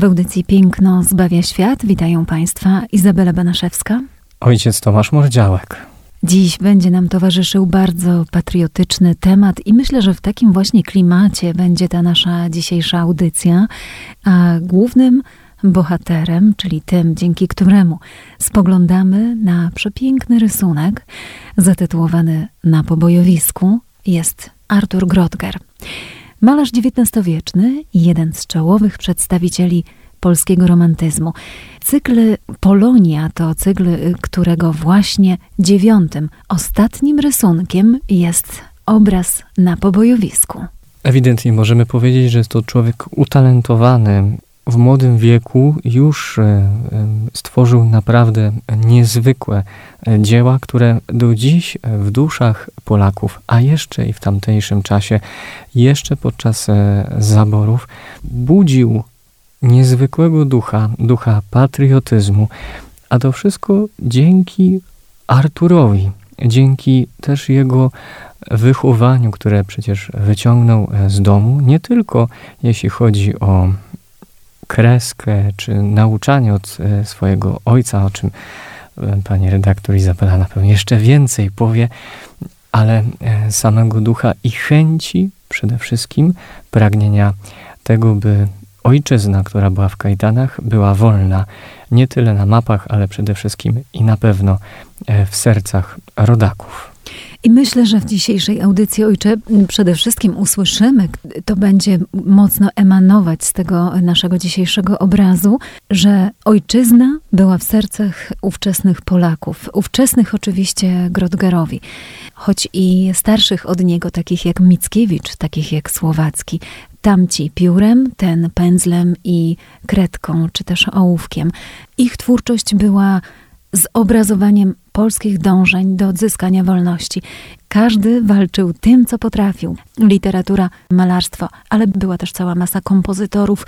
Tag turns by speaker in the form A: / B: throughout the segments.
A: W audycji Piękno zbawia świat witają Państwa Izabela Banaszewska.
B: Ojciec Tomasz Mordziałek.
A: Dziś będzie nam towarzyszył bardzo patriotyczny temat i myślę, że w takim właśnie klimacie będzie ta nasza dzisiejsza audycja, a głównym bohaterem, czyli tym, dzięki któremu spoglądamy na przepiękny rysunek zatytułowany Na pobojowisku, jest Artur Grotger. Malarz XIX-wieczny jeden z czołowych przedstawicieli polskiego romantyzmu. Cykl Polonia to cykl, którego właśnie dziewiątym, ostatnim rysunkiem jest obraz na pobojowisku.
B: Ewidentnie możemy powiedzieć, że jest to człowiek utalentowany, w młodym wieku już e, e, stworzył naprawdę niezwykłe e, dzieła, które do dziś w duszach Polaków, a jeszcze i w tamtejszym czasie, jeszcze podczas zaborów, budził niezwykłego ducha, ducha patriotyzmu, a to wszystko dzięki Arturowi, dzięki też jego wychowaniu, które przecież wyciągnął z domu, nie tylko jeśli chodzi o kreskę, czy nauczanie od e, swojego ojca, o czym e, pani redaktor Izabela na pewno jeszcze więcej powie, ale e, samego ducha i chęci przede wszystkim pragnienia tego, by ojczyzna, która była w kajdanach, była wolna nie tyle na mapach, ale przede wszystkim i na pewno w sercach rodaków.
A: I myślę, że w dzisiejszej audycji, ojcze, przede wszystkim usłyszymy, to będzie mocno emanować z tego naszego dzisiejszego obrazu, że ojczyzna była w sercach ówczesnych Polaków, ówczesnych oczywiście Grodgerowi, choć i starszych od niego, takich jak Mickiewicz, takich jak Słowacki, tamci piórem, ten pędzlem i kredką, czy też ołówkiem. Ich twórczość była zobrazowaniem polskich dążeń do odzyskania wolności. Każdy walczył tym, co potrafił. Literatura, malarstwo, ale była też cała masa kompozytorów,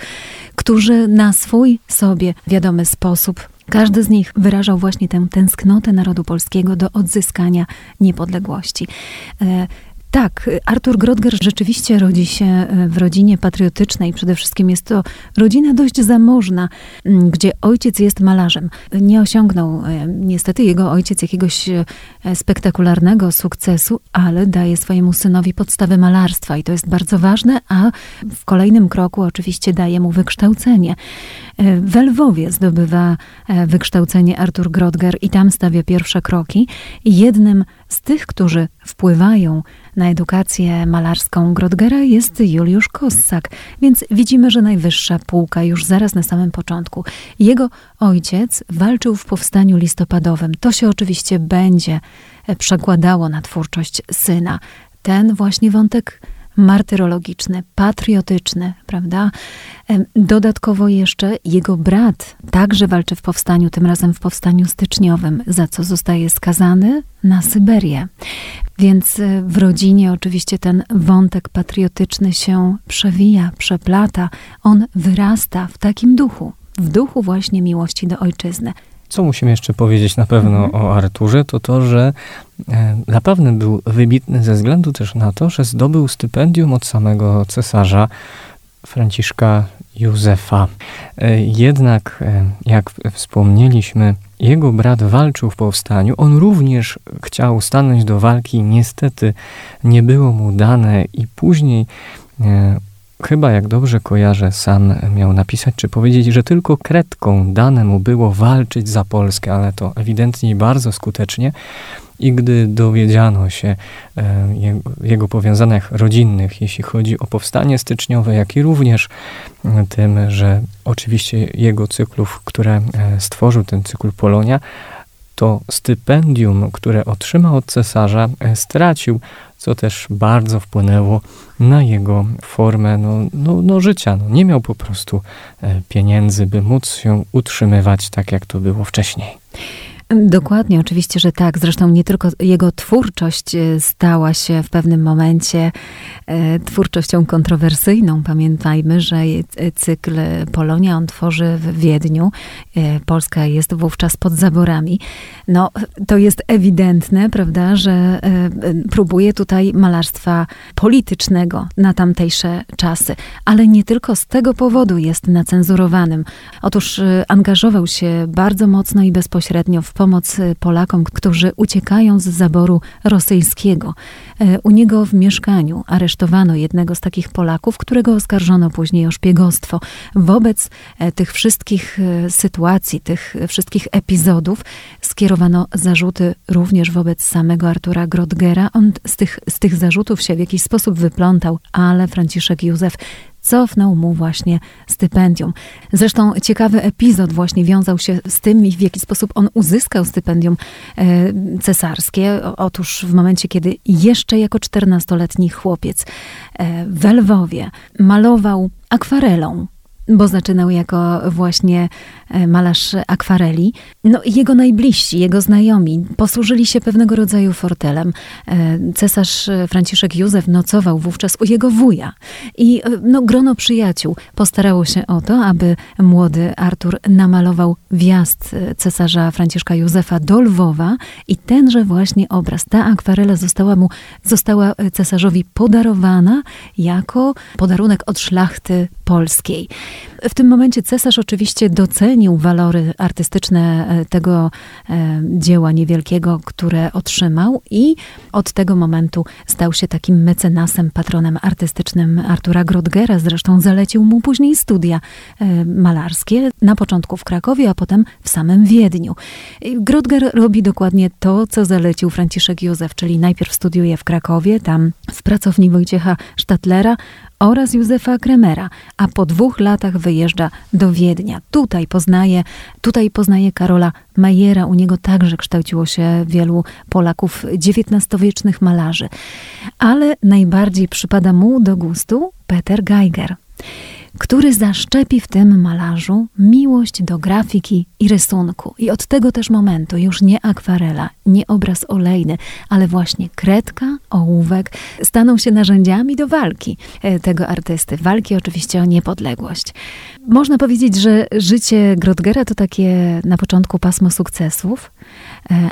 A: którzy na swój sobie wiadomy sposób każdy z nich wyrażał właśnie tę tęsknotę narodu polskiego do odzyskania niepodległości. Tak, Artur Grodger rzeczywiście rodzi się e, w rodzinie patriotycznej. Przede wszystkim jest to rodzina dość zamożna, gdzie ojciec jest malarzem. Nie osiągnął e, niestety jego ojciec jakiegoś spektakularnego sukcesu, ale daje swojemu synowi podstawy malarstwa i to jest bardzo ważne, a w kolejnym kroku oczywiście daje mu wykształcenie. W Lwowie zdobywa wykształcenie Artur Grodger i tam stawia pierwsze kroki. Jednym z tych, którzy wpływają na edukację malarską Grodgera jest Juliusz Kossak, więc widzimy, że najwyższa półka już zaraz na samym początku. Jego ojciec walczył w powstaniu listopadowym. To się oczywiście będzie przekładało na twórczość syna. Ten właśnie wątek martyrologiczny, patriotyczny, prawda? Dodatkowo jeszcze jego brat także walczy w powstaniu, tym razem w powstaniu styczniowym, za co zostaje skazany na Syberię. Więc e, w rodzinie oczywiście ten wątek patriotyczny się przewija, przeplata. On wyrasta w takim duchu, w duchu właśnie miłości do ojczyzny.
B: Co musimy jeszcze powiedzieć na pewno mhm. o Arturze, to to, że e, na pewno był wybitny ze względu też na to, że zdobył stypendium od samego cesarza Franciszka Józefa. E, jednak, e, jak wspomnieliśmy, jego brat walczył w powstaniu. On również chciał stanąć do walki, niestety nie było mu dane i później chyba jak dobrze kojarzę, sam miał napisać czy powiedzieć, że tylko kredką dane mu było walczyć za Polskę, ale to ewidentnie bardzo skutecznie. I gdy dowiedziano się e, jego, jego powiązaniach rodzinnych, jeśli chodzi o powstanie styczniowe, jak i również tym, że oczywiście jego cyklów, które e, stworzył ten cykl Polonia, to stypendium, które otrzymał od cesarza, e, stracił, co też bardzo wpłynęło na jego formę no, no, no życia. No, nie miał po prostu e, pieniędzy, by móc się utrzymywać tak, jak to było wcześniej.
A: Dokładnie, oczywiście, że tak. Zresztą nie tylko jego twórczość e, stała się w pewnym momencie e, twórczością kontrowersyjną. Pamiętajmy, że cykl Polonia on tworzy w Wiedniu. E, Polska jest wówczas pod zaborami. No, to jest ewidentne, prawda, że próbuje tutaj malarstwa politycznego na tamtejsze czasy. Ale nie tylko z tego powodu jest nacenzurowanym. Otóż angażował się bardzo mocno i bezpośrednio w pomoc y, Polakom, którzy uciekają z zaboru rosyjskiego. E, u niego w mieszkaniu aresztowano jednego z takich Polaków, którego oskarżono później o szpiegostwo. Wobec e, tych wszystkich e, sytuacji, tych wszystkich epizodów skierowano zarzuty również wobec samego Artura Grodgera. On z tych, z tych zarzutów się w jakiś sposób wyplątał, ale Franciszek Józef cofnął mu właśnie stypendium. Zresztą ciekawy epizod właśnie wiązał się z tym, w jaki sposób on uzyskał stypendium e, cesarskie. Otóż w momencie, kiedy jeszcze jako czternastoletni chłopiec e, w Lwowie malował akwarelą bo zaczynał jako właśnie e, malarz akwareli. No jego najbliżsi, jego znajomi posłużyli się pewnego rodzaju fortelem. E, cesarz Franciszek Józef nocował wówczas u jego wuja i e, no, grono przyjaciół postarało się o to, aby młody Artur namalował wjazd cesarza Franciszka Józefa do Lwowa i tenże właśnie obraz, ta akwarela została mu, została cesarzowi podarowana jako podarunek od szlachty polskiej. W tym momencie cesarz oczywiście docenił walory artystyczne e, tego e, dzieła niewielkiego, które otrzymał i od tego momentu stał się takim mecenasem, patronem artystycznym Artura Grodgera. Zresztą zalecił mu później studia e, malarskie, na początku w Krakowie, a potem w samym Wiedniu. Grodger robi dokładnie to, co zalecił Franciszek Józef, czyli najpierw studiuje w Krakowie, tam w pracowni Wojciecha Sztatlera, oraz Józefa Kremera, a po dwóch latach wyjeżdża do Wiednia. Tutaj poznaje, tutaj poznaje Karola Majera. U niego także kształciło się wielu Polaków XIX-wiecznych malarzy. Ale najbardziej przypada mu do gustu Peter Geiger który zaszczepi w tym malarzu miłość do grafiki i rysunku. I od tego też momentu już nie akwarela, nie obraz olejny, ale właśnie kredka, ołówek staną się narzędziami do walki e, tego artysty. Walki oczywiście o niepodległość. Można powiedzieć, że życie Grodgera to takie na początku pasmo sukcesów,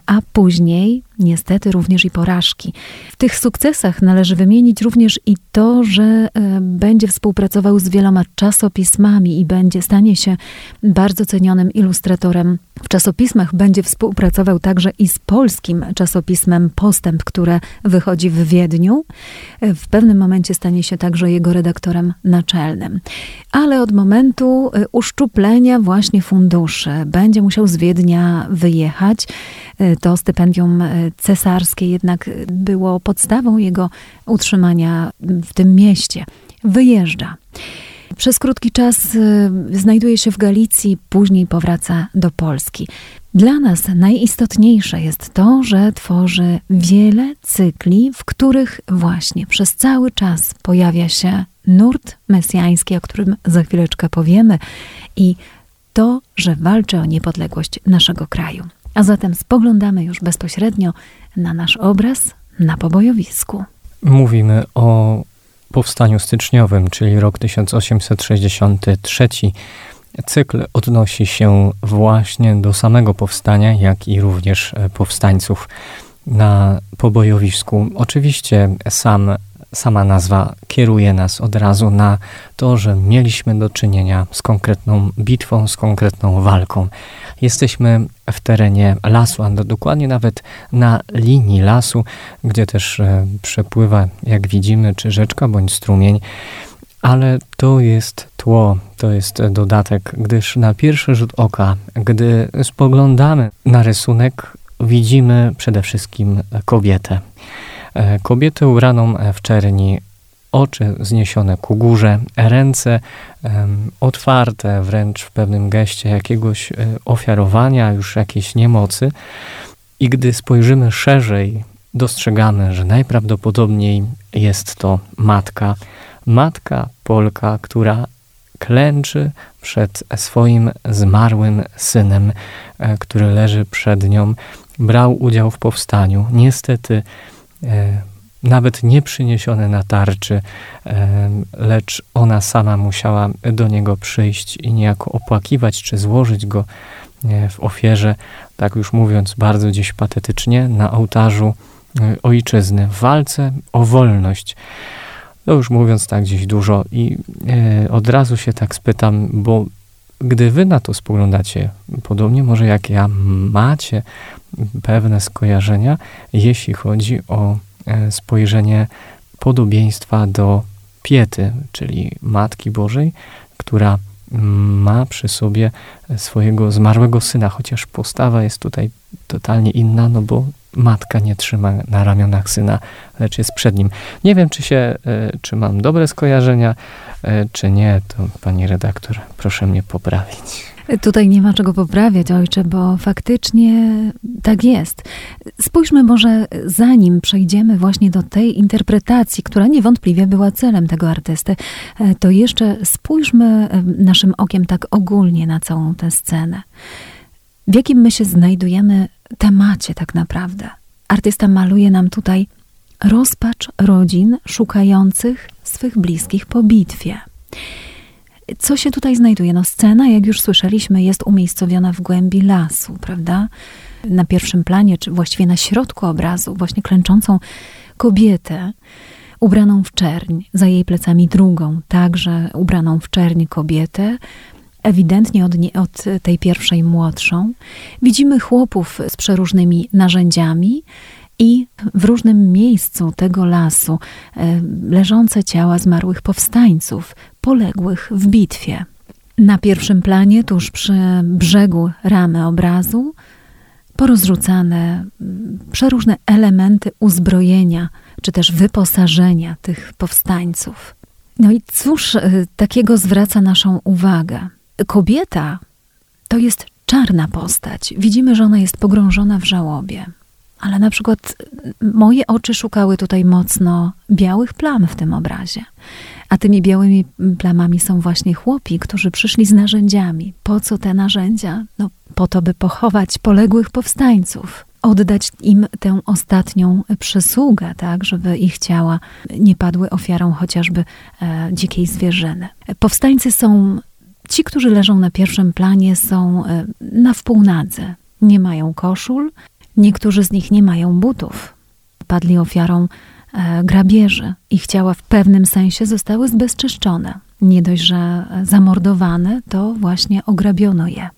A: a później niestety również i porażki. W tych sukcesach należy wymienić również i to, że e, będzie współpracował z wieloma czasopismami i będzie stanie się bardzo cenionym ilustratorem w czasopismach. Będzie współpracował także i z polskim czasopismem Postęp, które wychodzi w Wiedniu. W pewnym momencie stanie się także jego redaktorem naczelnym. Ale od momentu e, uszczuplenia właśnie funduszy będzie musiał z Wiednia wyjechać. To stypendium cesarskie jednak było podstawą jego utrzymania w tym mieście. Wyjeżdża. Przez krótki czas y, znajduje się w Galicji, później powraca do Polski. Dla nas najistotniejsze jest to, że tworzy wiele cykli, w których właśnie przez cały czas pojawia się nurt mesjański, o którym za chwileczkę powiemy, i to, że walczy o niepodległość naszego kraju. A zatem spoglądamy już bezpośrednio na nasz obraz na pobojowisku.
B: Mówimy o powstaniu styczniowym, czyli rok 1863. Cykl odnosi się właśnie do samego powstania, jak i również e, powstańców na pobojowisku. Oczywiście sam sama nazwa kieruje nas od razu na to, że mieliśmy do czynienia z konkretną bitwą, z konkretną walką. Jesteśmy w terenie lasu, a dokładnie nawet na linii lasu, gdzie też e, przepływa, jak widzimy, czy rzeczka bądź strumień. Ale to jest tło, to jest dodatek, gdyż na pierwszy rzut oka, gdy spoglądamy na rysunek, widzimy przede wszystkim kobietę. E, kobietę ubraną e, w czerni, oczy zniesione ku górze, ręce otwarte wręcz w pewnym geście jakiegoś e, ofiarowania, już jakiejś niemocy. I gdy spojrzymy szerzej dostrzegamy, że najprawdopodobniej jest to matka, matka Polka, która klęczy przed swoim zmarłym synem, który leży przed nią. Brał udział w powstaniu. Niestety, nawet nie przyniesiony na tarczy, e, lecz ona sama musiała do niego przyjść i niejako opłakiwać czy złożyć go w ofierze, tak już mówiąc bardzo gdzieś patetycznie, na ołtarzu ojczyzny, w walce o wolność. No już mówiąc tak gdzieś dużo i e, od razu się tak spytam, bo gdy wy na to spoglądacie, podobnie może jak ja, macie pewne skojarzenia, jeśli chodzi o e, spojrzenie podobieństwa do Piety, czyli Matki Bożej, która ma przy sobie swojego zmarłego syna, chociaż postawa jest tutaj totalnie inna, no bo matka nie trzyma na ramionach syna, lecz jest przed nim. Nie wiem, czy się, e, czy mam dobre skojarzenia, e, czy nie, to pani redaktor, proszę mnie poprawić.
A: Tutaj nie ma czego poprawiać, ojcze, bo faktycznie tak jest. Spójrzmy może, zanim przejdziemy właśnie do tej interpretacji, która niewątpliwie była celem tego artysty, e, to jeszcze spójrzmy naszym okiem tak ogólnie na całą tę scenę. W jakim my się znajdujemy temacie tak naprawdę. Artysta maluje nam tutaj rozpacz rodzin szukających swych bliskich po bitwie. Co się tutaj znajduje? No scena, jak już słyszeliśmy, jest umiejscowiona w głębi lasu, prawda? Na pierwszym planie, czy właściwie na środku obrazu, właśnie klęczącą kobietę, ubraną w czerń, za jej plecami drugą, także ubraną w czerń kobietę, ewidentnie od, nie, od tej pierwszej młodszą. Widzimy chłopów z przeróżnymi narzędziami i w różnym miejscu tego lasu e, leżące ciała zmarłych powstańców, poległych w bitwie. Na pierwszym planie, tuż przy brzegu ramy obrazu, porozrzucane mm, przeróżne elementy uzbrojenia czy też wyposażenia tych powstańców. No i cóż e, takiego zwraca naszą uwagę? kobieta to jest czarna postać. Widzimy, że ona jest pogrążona w żałobie. Ale na przykład moje oczy szukały tutaj mocno białych plam w tym obrazie. A tymi białymi plamami są właśnie chłopi, którzy przyszli z narzędziami. Po co te narzędzia? No, po to, by pochować poległych powstańców, oddać im tę ostatnią przysługę, tak, żeby ich ciała nie padły ofiarą chociażby e, dzikiej zwierzyny. Powstańcy są Ci, którzy leżą na pierwszym planie, są e, na wpół nadze. Nie mają koszul, niektórzy z nich nie mają butów. Padli ofiarą grabieży. Ich ciała w pewnym sensie zostały zbezczeszczone. Nie dość, że zamordowane, to właśnie ograbiono je.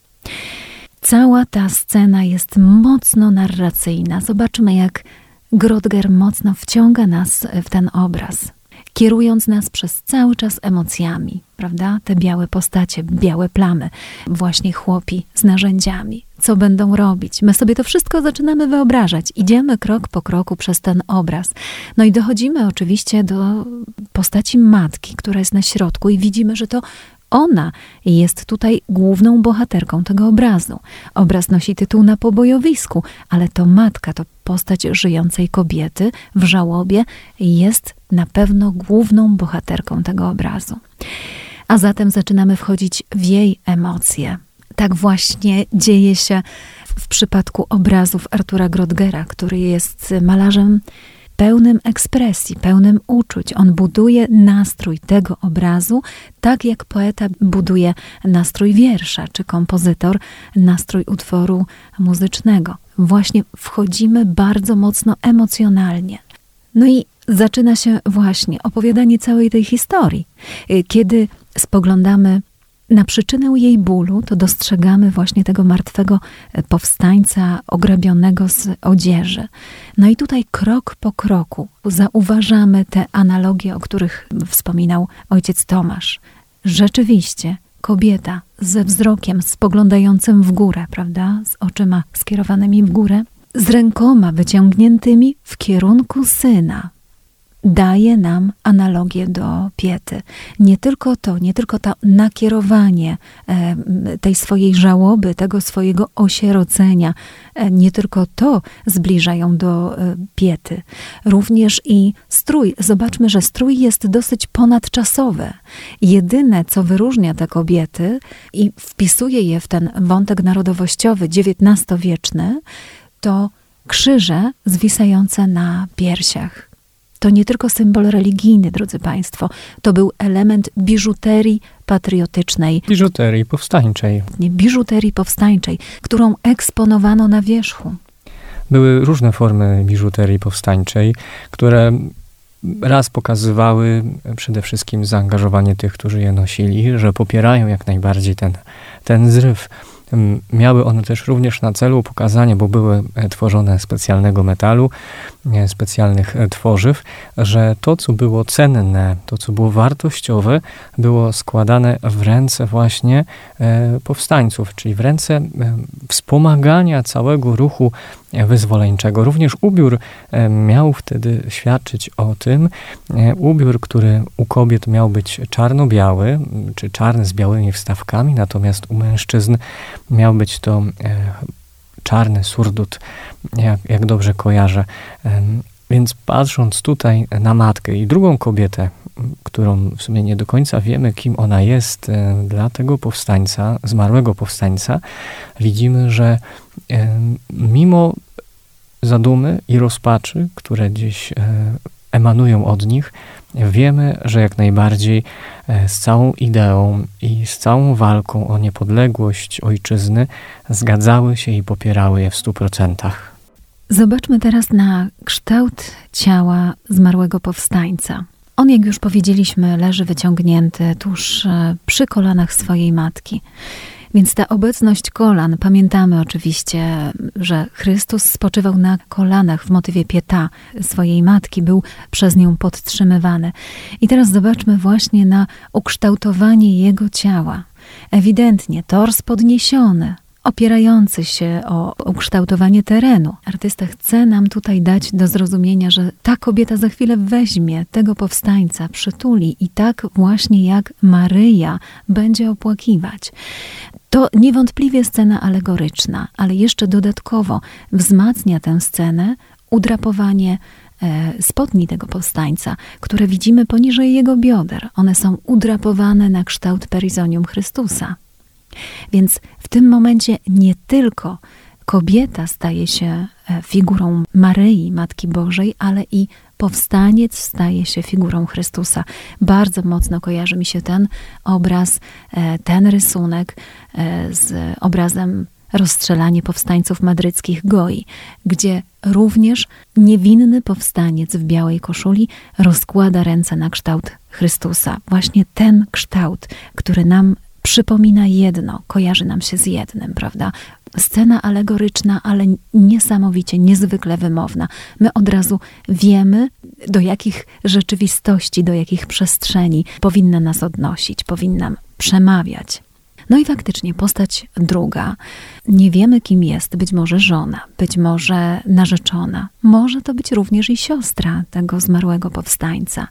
A: Cała ta scena jest mocno narracyjna. Zobaczmy, jak Grodger mocno wciąga nas w ten obraz kierując nas przez cały czas emocjami, prawda? Te białe postacie, białe plamy, właśnie chłopi z narzędziami. Co będą robić? My sobie to wszystko zaczynamy wyobrażać. Idziemy krok po kroku przez ten obraz. No i dochodzimy oczywiście do postaci matki, która jest na środku, i widzimy, że to ona jest tutaj główną bohaterką tego obrazu. Obraz nosi tytuł Na pobojowisku, ale to matka, to postać żyjącej kobiety w żałobie jest na pewno główną bohaterką tego obrazu. A zatem zaczynamy wchodzić w jej emocje. Tak właśnie dzieje się w przypadku obrazów Artura Grodgera, który jest malarzem pełnym ekspresji, pełnym uczuć. On buduje nastrój tego obrazu, tak jak poeta buduje nastrój wiersza, czy kompozytor nastrój utworu muzycznego. Właśnie wchodzimy bardzo mocno emocjonalnie. No i zaczyna się właśnie opowiadanie całej tej historii. Kiedy spoglądamy na przyczynę jej bólu, to dostrzegamy właśnie tego martwego e, powstańca ograbionego z odzieży. No i tutaj krok po kroku zauważamy te analogie, o których wspominał ojciec Tomasz. Rzeczywiście, kobieta ze wzrokiem spoglądającym w górę, prawda, z oczyma skierowanymi w górę, z rękoma wyciągniętymi w kierunku syna. Daje nam analogię do piety. Nie tylko to, nie tylko to nakierowanie e, tej swojej żałoby, tego swojego osierocenia, e, nie tylko to zbliżają do e, piety. Również i strój. Zobaczmy, że strój jest dosyć ponadczasowy. Jedyne, co wyróżnia te kobiety i wpisuje je w ten wątek narodowościowy XIX-wieczny, to krzyże zwisające na piersiach to nie tylko symbol religijny, drodzy Państwo, to był element biżuterii patriotycznej.
B: Biżuterii powstańczej.
A: Nie, biżuterii powstańczej, którą eksponowano na wierzchu.
B: Były różne formy biżuterii powstańczej, które raz pokazywały przede wszystkim zaangażowanie tych, którzy je nosili, że popierają jak najbardziej ten, ten zryw Miały one też również na celu pokazanie, bo były e, tworzone specjalnego metalu, e, specjalnych e, tworzyw, że to, co było cenne, to, co było wartościowe, było składane w ręce właśnie powstańców, czyli w ręce wspomagania całego ruchu wyzwoleńczego. Również ubiór miał wtedy świadczyć o tym. Ubiór, który u kobiet miał być czarno-biały, czy czarny z białymi wstawkami, natomiast u mężczyzn miał być to e, czarny surdut, jak, jak dobrze kojarzę. Więc patrząc tutaj na matkę i drugą kobietę, którą w sumie nie do końca wiemy, kim ona jest e, dla tego powstańca, zmarłego powstańca, widzimy, że mimo zadumy i rozpaczy, które gdzieś e, emanują od nich, wiemy, że jak najbardziej e, z całą ideą i z całą walką o niepodległość ojczyzny zgadzały się i popierały je w stu procentach.
A: Zobaczmy teraz na kształt ciała zmarłego powstańca. On, jak już powiedzieliśmy, leży wyciągnięty tuż e, przy kolanach swojej matki. Więc ta obecność kolan, pamiętamy oczywiście, że Chrystus spoczywał na kolanach w motywie pieta swojej matki, był przez nią podtrzymywany. I teraz zobaczmy właśnie na ukształtowanie jego ciała. Ewidentnie tors podniesiony, opierający się o ukształtowanie terenu. Artysta chce nam tutaj dać do zrozumienia, że ta kobieta za chwilę weźmie tego powstańca, przytuli i tak właśnie jak Maryja będzie opłakiwać. To niewątpliwie scena alegoryczna, ale jeszcze dodatkowo wzmacnia tę scenę udrapowanie e, spodni tego powstańca, które widzimy poniżej jego bioder. One są udrapowane na kształt perizonium Chrystusa. Więc w tym momencie nie tylko kobieta staje się e, figurą Maryi, Matki Bożej, ale i powstaniec staje się figurą Chrystusa. Bardzo mocno kojarzy mi się ten obraz, e, ten rysunek e, z obrazem rozstrzelanie powstańców madryckich Goi, gdzie również niewinny powstaniec w białej koszuli rozkłada ręce na kształt Chrystusa. Właśnie ten kształt, który nam przypomina jedno, kojarzy nam się z jednym, prawda? Scena alegoryczna, ale niesamowicie, niezwykle wymowna. My od razu wiemy, do jakich rzeczywistości, do jakich przestrzeni powinna nas odnosić, powinna przemawiać. No i faktycznie postać druga. Nie wiemy, kim jest, być może żona, być może narzeczona, może to być również i siostra tego zmarłego powstańca.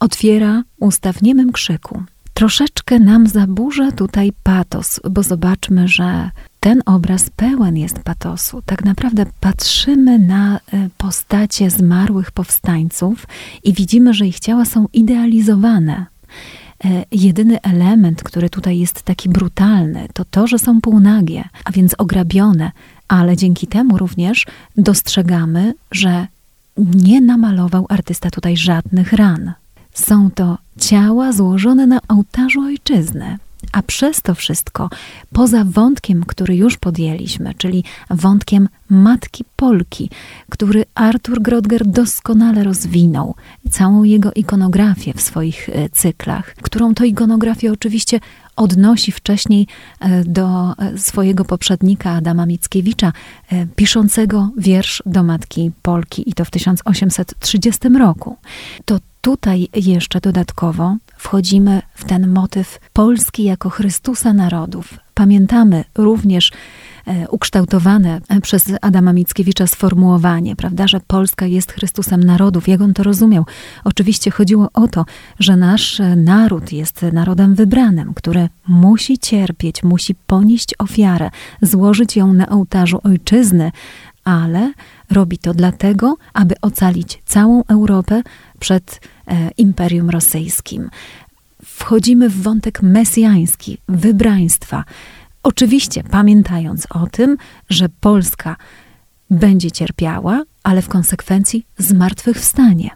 A: Otwiera usta w niemym krzyku. Troszeczkę nam zaburza tutaj patos, bo zobaczmy, że ten obraz pełen jest patosu. Tak naprawdę patrzymy na e, postacie zmarłych powstańców i widzimy, że ich ciała są idealizowane. E, jedyny element, który tutaj jest taki brutalny, to to, że są półnagie, a więc ograbione, ale dzięki temu również dostrzegamy, że nie namalował artysta tutaj żadnych ran. Są to ciała złożone na ołtarzu ojczyzny. A przez to wszystko, poza wątkiem, który już podjęliśmy, czyli wątkiem Matki Polki, który Artur Grodger doskonale rozwinął, całą jego ikonografię w swoich e, cyklach, którą to ikonografię oczywiście odnosi wcześniej e, do e, swojego poprzednika Adama Mickiewicza, piszącego wiersz do Matki Polki i to w 1830 roku. To tutaj jeszcze dodatkowo wchodzimy w ten motyw Polski jako Chrystusa narodów. Pamiętamy również e, ukształtowane e, przez Adama Mickiewicza sformułowanie, prawda, że Polska jest Chrystusem narodów. Jak on to rozumiał? Oczywiście chodziło o to, że nasz naród jest narodem wybranym, który musi cierpieć, musi ponieść ofiarę, złożyć ją na ołtarzu ojczyzny, ale robi to dlatego, aby ocalić całą Europę przed e, Imperium Rosyjskim. Wchodzimy w wątek mesjański, wybraństwa. Oczywiście pamiętając o tym, że Polska będzie cierpiała, ale w konsekwencji zmartwychwstanie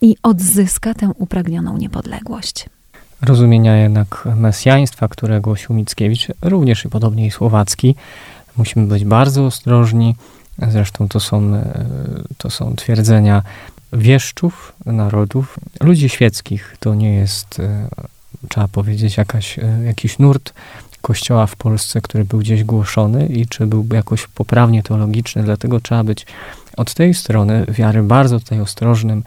A: i odzyska tę upragnioną niepodległość.
B: Rozumienia jednak mesjaństwa, które głosił Mickiewicz, również i podobnie i Słowacki, musimy być bardzo ostrożni. Zresztą to są, e, to są twierdzenia wieszczów narodów, ludzi świeckich. To nie jest, e, trzeba powiedzieć, jakaś, e, jakiś nurt kościoła w Polsce, który był gdzieś głoszony i czy był jakoś poprawnie teologiczny. Dlatego trzeba być od tej strony wiary bardzo tutaj ostrożnym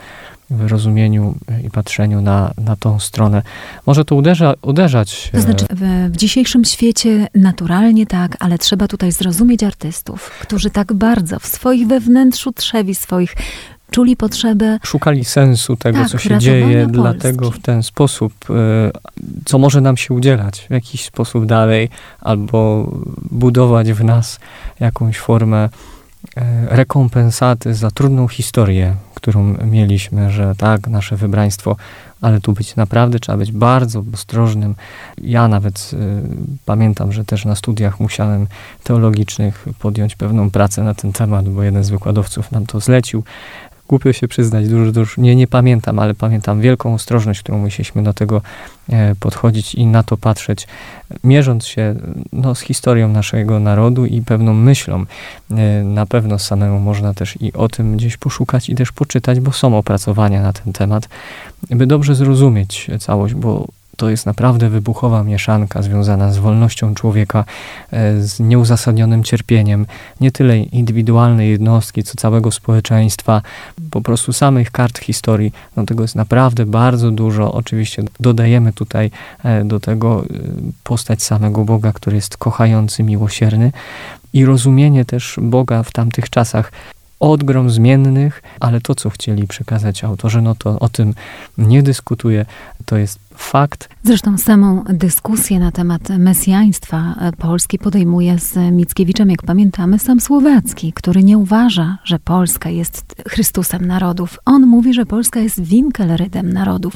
B: w rozumieniu i patrzeniu na, na tą stronę. Może to uderza, uderzać.
A: To znaczy, w, w, dzisiejszym świecie naturalnie tak, ale trzeba tutaj zrozumieć artystów, którzy tak bardzo w swoich wewnętrzu trzewi swoich czuli potrzebę.
B: Szukali sensu tego, tak, co się dzieje, dlatego w ten sposób, e, co może nam się udzielać w jakiś sposób dalej, albo budować w nas jakąś formę e, rekompensaty za trudną historię, którą mieliśmy, że tak, nasze wybraństwo, ale tu być naprawdę trzeba być bardzo ostrożnym. Ja nawet y, pamiętam, że też na studiach musiałem teologicznych podjąć pewną pracę na ten temat, bo jeden z wykładowców nam to zlecił, głupio się przyznać, dużo, dużo, nie, nie pamiętam, ale pamiętam wielką ostrożność, którą musieliśmy do tego e, podchodzić i na to patrzeć, mierząc się no, z historią naszego narodu i pewną myślą. E, na pewno samemu można też i o tym gdzieś poszukać i też poczytać, bo są opracowania na ten temat, by dobrze zrozumieć całość, bo to jest naprawdę wybuchowa mieszanka związana z wolnością człowieka, e, z nieuzasadnionym cierpieniem, nie tyle indywidualnej jednostki, co całego społeczeństwa, po prostu samych kart historii. No tego jest naprawdę bardzo dużo. Oczywiście dodajemy tutaj e, do tego e, postać samego Boga, który jest kochający, miłosierny i rozumienie też Boga w tamtych czasach odgrom zmiennych, ale to, co chcieli przekazać autorzy, no to o tym nie dyskutuję. To jest fakt.
A: Zresztą samą dyskusję na temat mesjaństwa Polski podejmuje z Mickiewiczem, jak pamiętamy, sam Słowacki, który nie uważa, że Polska jest Chrystusem narodów. On mówi, że Polska jest winkelrydem narodów,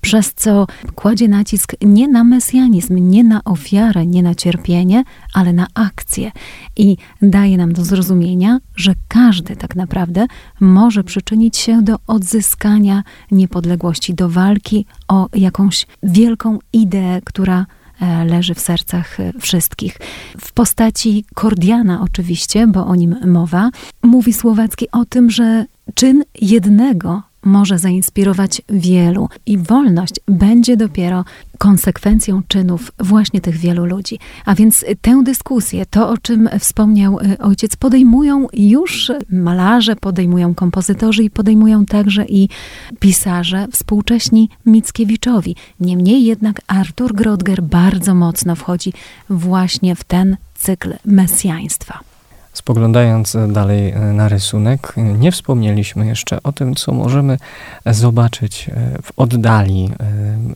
A: przez co kładzie nacisk nie na mesjanizm, nie na ofiarę, nie na cierpienie, ale na akcję. I daje nam do zrozumienia, że każdy tak naprawdę może przyczynić się do odzyskania niepodległości, do walki o jakąś wielką ideę, która e, leży w sercach e, wszystkich. W postaci Kordiana oczywiście, bo o nim mowa, mówi Słowacki o tym, że czyn jednego może zainspirować wielu i wolność będzie dopiero konsekwencją czynów właśnie tych wielu ludzi. A więc tę dyskusję, to o czym wspomniał y, ojciec, podejmują już malarze, podejmują kompozytorzy i podejmują także i pisarze współcześni Mickiewiczowi. Niemniej jednak Artur Grodger bardzo mocno wchodzi właśnie w ten cykl mesjaństwa.
B: Spoglądając dalej e, na rysunek, nie wspomnieliśmy jeszcze o tym, co możemy zobaczyć e, w oddali,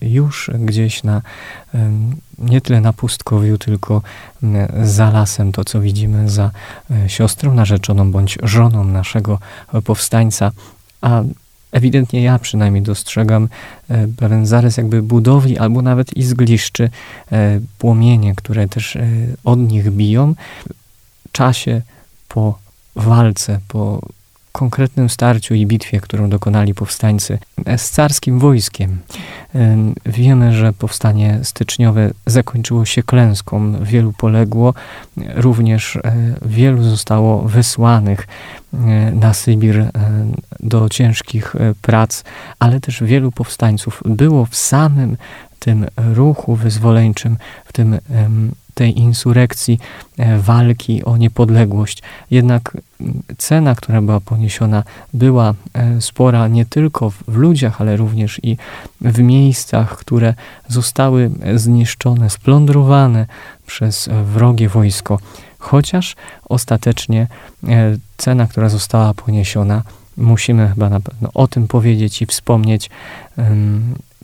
B: e, już gdzieś na, nie tyle na pustkowiu, tylko za lasem, to co widzimy za siostrą narzeczoną bądź żoną naszego powstańca, a ewidentnie ja przynajmniej dostrzegam pewien zarys jakby budowli albo nawet i zgliszczy, płomienie, które też od nich biją czasie po walce, po konkretnym starciu i bitwie, którą dokonali powstańcy z carskim wojskiem. Wiemy, że powstanie styczniowe zakończyło się klęską, wielu poległo, również e, wielu zostało wysłanych e, na Sybir e, do ciężkich prac, ale też wielu powstańców było w samym tym ruchu wyzwoleńczym, w tym tej insurekcji, e, walki o niepodległość. Jednak cena, która była poniesiona, była e, spora nie tylko w ludziach, ale również i w miejscach, które zostały zniszczone, splądrowane przez wrogie wojsko. Chociaż ostatecznie e, cena, która została poniesiona, musimy chyba na pewno o tym powiedzieć i wspomnieć,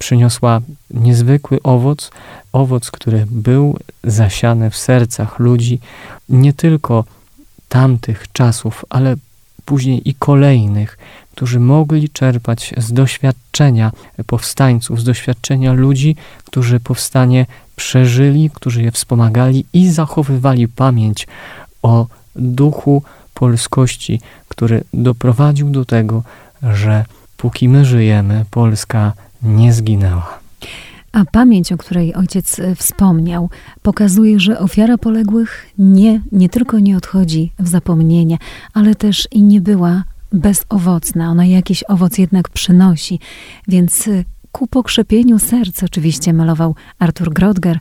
B: przyniosła niezwykły owoc, owoc, który był zasiany w sercach ludzi, nie tylko tamtych czasów, ale później i kolejnych, którzy mogli czerpać z doświadczenia powstańców, z doświadczenia ludzi, którzy powstanie przeżyli, którzy je wspomagali i zachowywali pamięć o duchu polskości, który doprowadził do tego, że póki my żyjemy, Polska nie zginęła.
A: A pamięć, o której ojciec e, wspomniał, pokazuje, że ofiara poległych nie, nie tylko nie odchodzi w zapomnienie, ale też i nie była bezowocna. Ona jakiś owoc jednak przynosi. Więc e, ku pokrzepieniu serc oczywiście malował Artur Grodger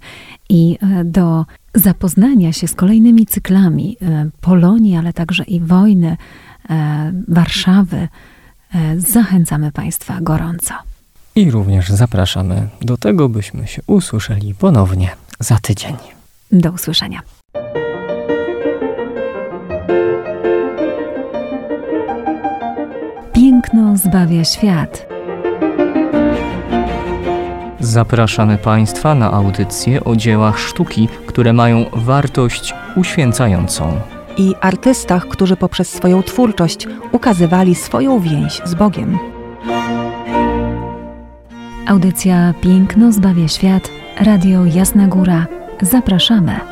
A: i e, do zapoznania się z kolejnymi cyklami Polonii, ale także i wojny Warszawy zachęcamy Państwa gorąco.
B: I również zapraszamy do tego, byśmy się usłyszeli ponownie za tydzień.
A: Do usłyszenia. Piękno zbawia świat.
B: Zapraszamy Państwa na audycję o dziełach sztuki, które mają wartość uświęcającą.
C: I artystach, którzy poprzez swoją twórczość ukazywali swoją więź z Bogiem.
A: Audycja Piękno zbawia świat, Radio Jasna Góra. Zapraszamy.